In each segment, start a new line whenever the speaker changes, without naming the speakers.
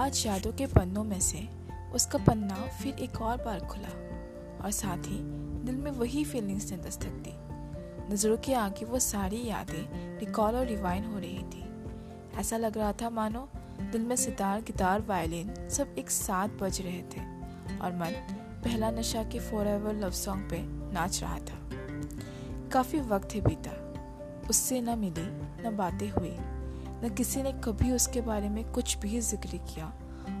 आज यादों के पन्नों में से उसका पन्ना फिर एक और बार खुला और साथ ही दिल में वही फीलिंग्स ने दस्तक दी। नज़रों के आगे वो सारी यादें रिकॉल और रिवाइन हो रही थी। ऐसा लग रहा था, मानो, दिल में सितार, गिटार वायलिन सब एक साथ बज रहे थे और मन पहला नशा के फॉर एवर लव सॉन्ग पे नाच रहा था। काफ़ी वक्त ही बीता। उससे न मिली, न बातें हुई। न किसी ने कभी उसके बारे में कुछ भी ज़िक्र किया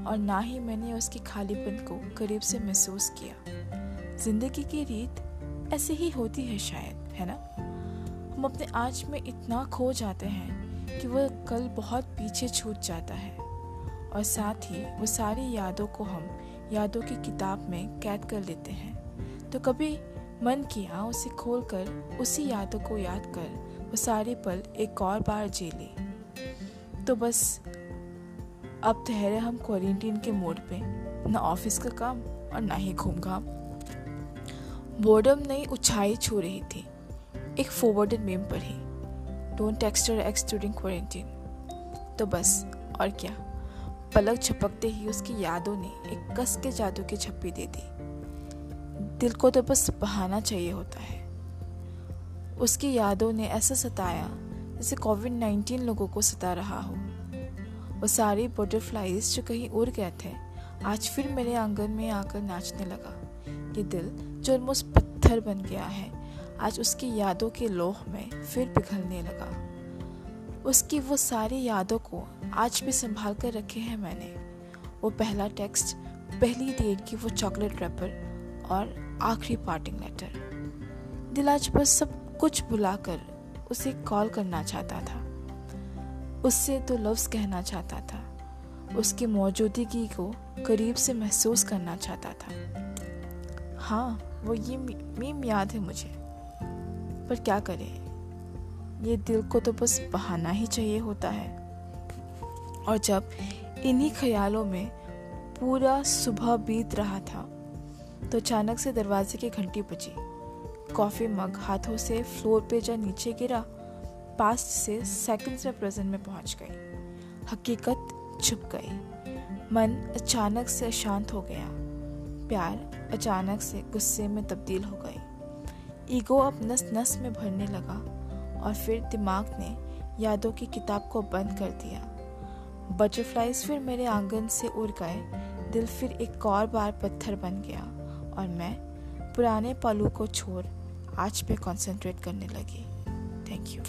और ना ही मैंने उसके खालीपन को करीब से महसूस किया। ज़िंदगी की रीत ऐसे ही होती है शायद, है ना? हम अपने आज में इतना खो जाते हैं कि वह कल बहुत पीछे छूट जाता है। और साथ ही वो सारी यादों को हम यादों की किताब में कैद कर लेते हैं। तो कभी मन किया उसे खोलकर उसी यादों को याद कर वो सारे पल एक और बार जी ली। तो बस अब ठहरे हम क्वारंटीन के मोड पे। ना ऑफ़िस का काम और ना ही घूम घाम बोर्डम नई उछाई छू रही थी। एक forwarded meme he. Don't text your ex during quarantine तो बस, और क्या? पलक झपकते ही उसकी यादों ने एक कस के जादू की छप्पी दे दी। दिल को तो बस बहाना चाहिए होता है। उसकी यादों ने ऐसा सताया जैसे कोविड नाइन्टीन लोगों को सता रहा हो। वो सारे बटरफ्लाइज जो कहीं उड़ गए थे, आज फिर मेरे आँगन में आकर नाचने लगा। ये दिल जो ऑलमोस्ट पत्थर बन गया है, आज उसकी यादों के लोह में फिर पिघलने लगा। उसकी वो सारी यादों को आज भी संभाल कर रखे हैं मैंने। वो पहला टेक्स्ट पहली डेट की वो चॉकलेट रैपर और आखिरी पार्टिंग लेटर दिल आज बस सब कुछ बुलाकर उसे कॉल करना चाहता था। उससे तो लफ्ज़ कहना चाहता था। उसकी मौजूदगी को करीब से महसूस करना चाहता था। हाँ वो ये मीम याद है मुझे। पर क्या करें? ये दिल को तो बस बहाना ही चाहिए होता है। और जब इन्हीं ख्यालों में पूरा सुबह बीत रहा था तो अचानक से दरवाजे की घंटी बजी। कॉफ़ी मग हाथों से फ्लोर पे जा नीचे गिरा पास्ट से सेकंड्स में प्रेजेंट में पहुँच गई। हकीकत छुप गई। मन अचानक से शांत हो गया। प्यार अचानक से गुस्से में तब्दील हो गई। ईगो अब नस नस में भरने लगा और फिर दिमाग ने यादों की किताब को बंद कर दिया। बटरफ्लाइज फिर मेरे आँगन से उड़ गए। दिल फिर एक और बार पत्थर बन गया और मैं पुराने पलों को छोड़ आज पे कंसंट्रेट करने लगी। Thank you